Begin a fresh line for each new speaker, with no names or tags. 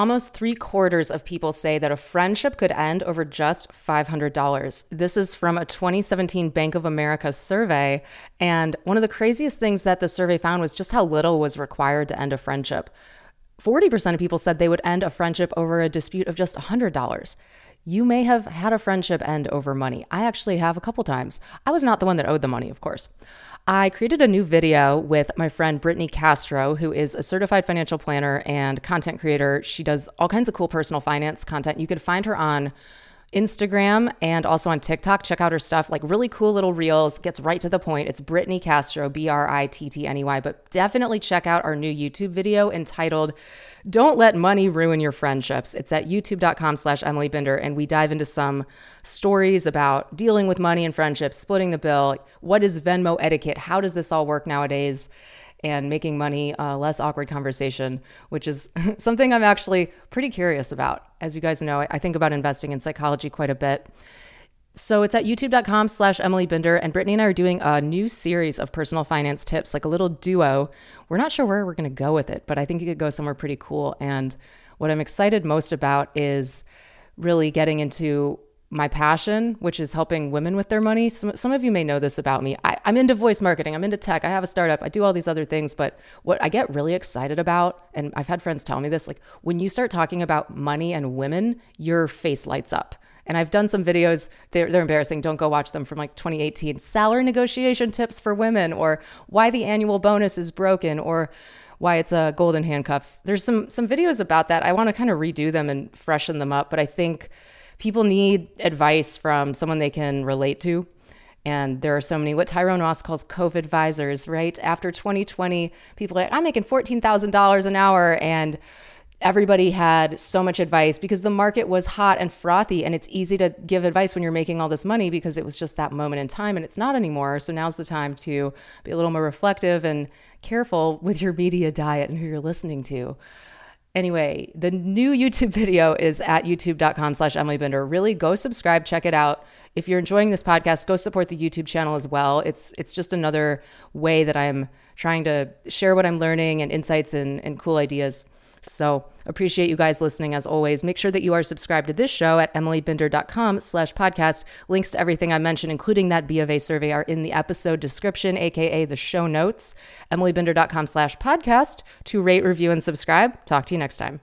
almost three quarters of people say that a friendship could end over just $500. This is from a 2017 Bank of America survey. And one of the craziest things that the survey found was just how little was required to end a friendship. 40% of people said they would end a friendship over a dispute of just $100. You may have had a friendship end over money. I actually have a couple times. I was not the one that owed the money, of course. I created a new video with my friend Brittney Castro, who is a certified financial planner and content creator. She does all kinds of cool personal finance content. You can find her on Instagram and also on TikTok. Check out her stuff, like really cool little reels, gets right to the point. It's Brittney Castro, B R I T T N E Y. But definitely check out our new YouTube video entitled Don't Let Money Ruin Your Friendships. It's at youtube.com slash Emily Binder. And we dive into some stories about dealing with money and friendships, splitting the bill. What is Venmo etiquette? How does this all work nowadays? And making money a less awkward conversation, which is something I'm actually pretty curious about. As you guys know, I think about investing in psychology quite a bit. So it's at youtube.com slash Emily Binder, and Brittney and I are doing a new series of personal finance tips, like a little duo. We're not sure where we're going to go with it, but I think it could go somewhere pretty cool. And what I'm excited most about is really getting into my passion, which is helping women with their money. Some, some of you may know this about me. I, I'm into voice marketing, I'm into tech, I have a startup, I do all these other things. But what I get really excited about, and I've had friends tell me this, like when you start talking about money and women, your face lights up. And I've done some videos, they're, they're embarrassing. Don't go watch them from like 2018. Salary negotiation tips for women, or why the annual bonus is broken, or why it's a golden handcuffs. There's some some videos about that. I want to kind of redo them and freshen them up, but I think people need advice from someone they can relate to. And there are so many, what Tyrone Ross calls COVID advisors, right? After 2020, people are like, I'm making $14,000 an hour. And everybody had so much advice because the market was hot and frothy. And it's easy to give advice when you're making all this money because it was just that moment in time and it's not anymore. So now's the time to be a little more reflective and careful with your media diet and who you're listening to. Anyway, the new YouTube video is at youtube.com slash Emily Binder. Really go subscribe, check it out. If you're enjoying this podcast, go support the YouTube channel as well. It's it's just another way that I'm trying to share what I'm learning and insights and, and cool ideas. So appreciate you guys listening as always. Make sure that you are subscribed to this show at emilybinder.com slash podcast. Links to everything I mentioned, including that B of A survey, are in the episode description, aka the show notes. emilybinder.com slash podcast to rate, review, and subscribe. Talk to you next time.